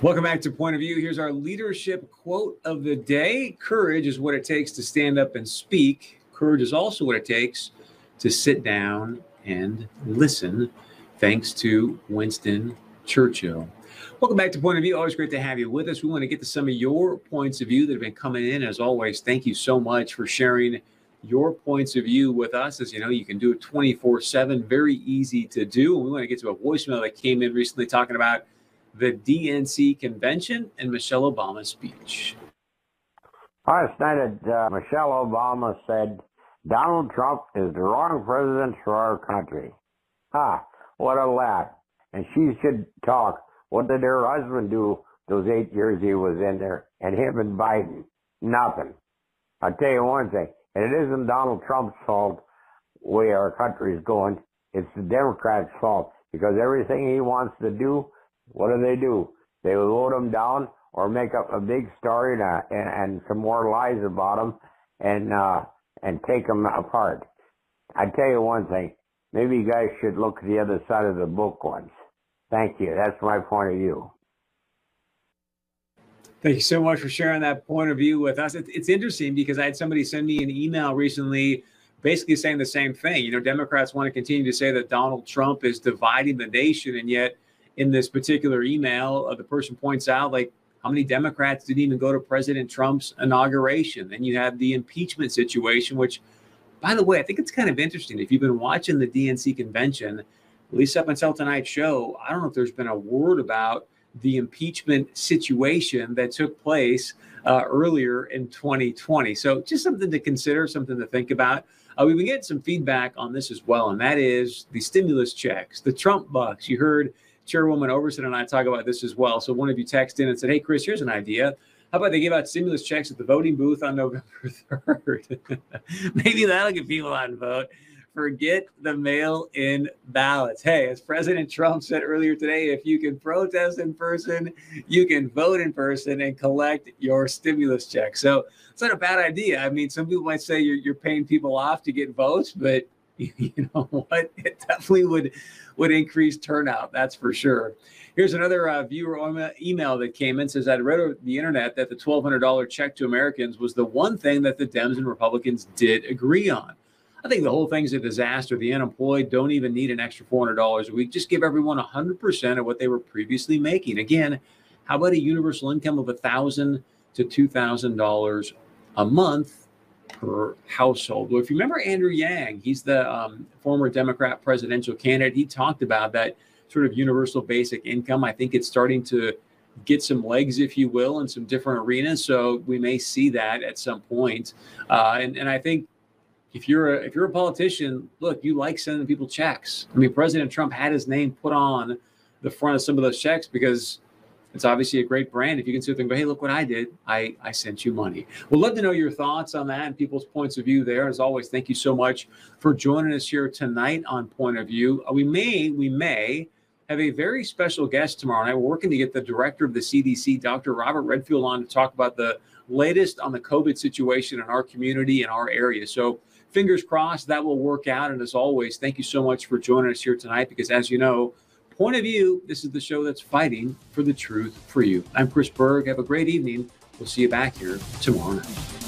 Welcome back to Point of View. Here's our leadership quote of the day Courage is what it takes to stand up and speak. Courage is also what it takes to sit down and listen. Thanks to Winston Churchill. Welcome back to Point of View. Always great to have you with us. We want to get to some of your points of view that have been coming in. As always, thank you so much for sharing your points of view with us. As you know, you can do it 24 7, very easy to do. And we want to get to a voicemail that came in recently talking about the DNC convention and Michelle Obama's speech. Last night, uh, Michelle Obama said Donald Trump is the wrong president for our country. Ah, what a laugh. And she should talk. What did her husband do those eight years he was in there? And him and Biden? Nothing. I'll tell you one thing. And it isn't Donald Trump's fault way our country is going. It's the Democrats' fault because everything he wants to do, what do they do? They load them down or make up a big story and, uh, and, and some more lies about them and uh, and take them apart. I tell you one thing. Maybe you guys should look the other side of the book once. Thank you. That's my point of view. Thank you so much for sharing that point of view with us. It's interesting because I had somebody send me an email recently basically saying the same thing. You know, Democrats want to continue to say that Donald Trump is dividing the nation. And yet, in this particular email, uh, the person points out, like, how many Democrats didn't even go to President Trump's inauguration? Then you have the impeachment situation, which, by the way, I think it's kind of interesting. If you've been watching the DNC convention, at least up until tonight's show, I don't know if there's been a word about the impeachment situation that took place uh, earlier in 2020. So just something to consider, something to think about. Uh, we've been getting some feedback on this as well, and that is the stimulus checks, the Trump bucks. You heard Chairwoman Overson and I talk about this as well. So one of you texted in and said, "Hey, Chris, here's an idea." How about they give out stimulus checks at the voting booth on November 3rd? Maybe that'll get people out and vote forget the mail in ballots. Hey, as President Trump said earlier today, if you can protest in person, you can vote in person and collect your stimulus check. So it's not a bad idea. I mean, some people might say you're, you're paying people off to get votes, but you know what? It definitely would would increase turnout. That's for sure. Here's another uh, viewer email that came in. Says I'd read on the internet that the $1,200 check to Americans was the one thing that the Dems and Republicans did agree on. I think the whole thing's a disaster. The unemployed don't even need an extra $400 a week. Just give everyone 100% of what they were previously making. Again, how about a universal income of 1,000 to $2,000 a month per household? Well, if you remember Andrew Yang, he's the um, former Democrat presidential candidate. He talked about that sort of universal basic income. I think it's starting to get some legs, if you will, in some different arenas. So we may see that at some point. Uh, and, and I think if you're a if you're a politician, look, you like sending people checks. I mean, President Trump had his name put on the front of some of those checks because it's obviously a great brand. If you can sit there and go, hey, look what I did. I, I sent you money. We'd love to know your thoughts on that and people's points of view there. As always, thank you so much for joining us here tonight on Point of View. Uh, we may, we may have a very special guest tomorrow night. We're working to get the director of the CDC, Dr. Robert Redfield, on to talk about the latest on the COVID situation in our community and our area. So fingers crossed that will work out. And as always, thank you so much for joining us here tonight because, as you know, Point of View, this is the show that's fighting for the truth for you. I'm Chris Berg. Have a great evening. We'll see you back here tomorrow night.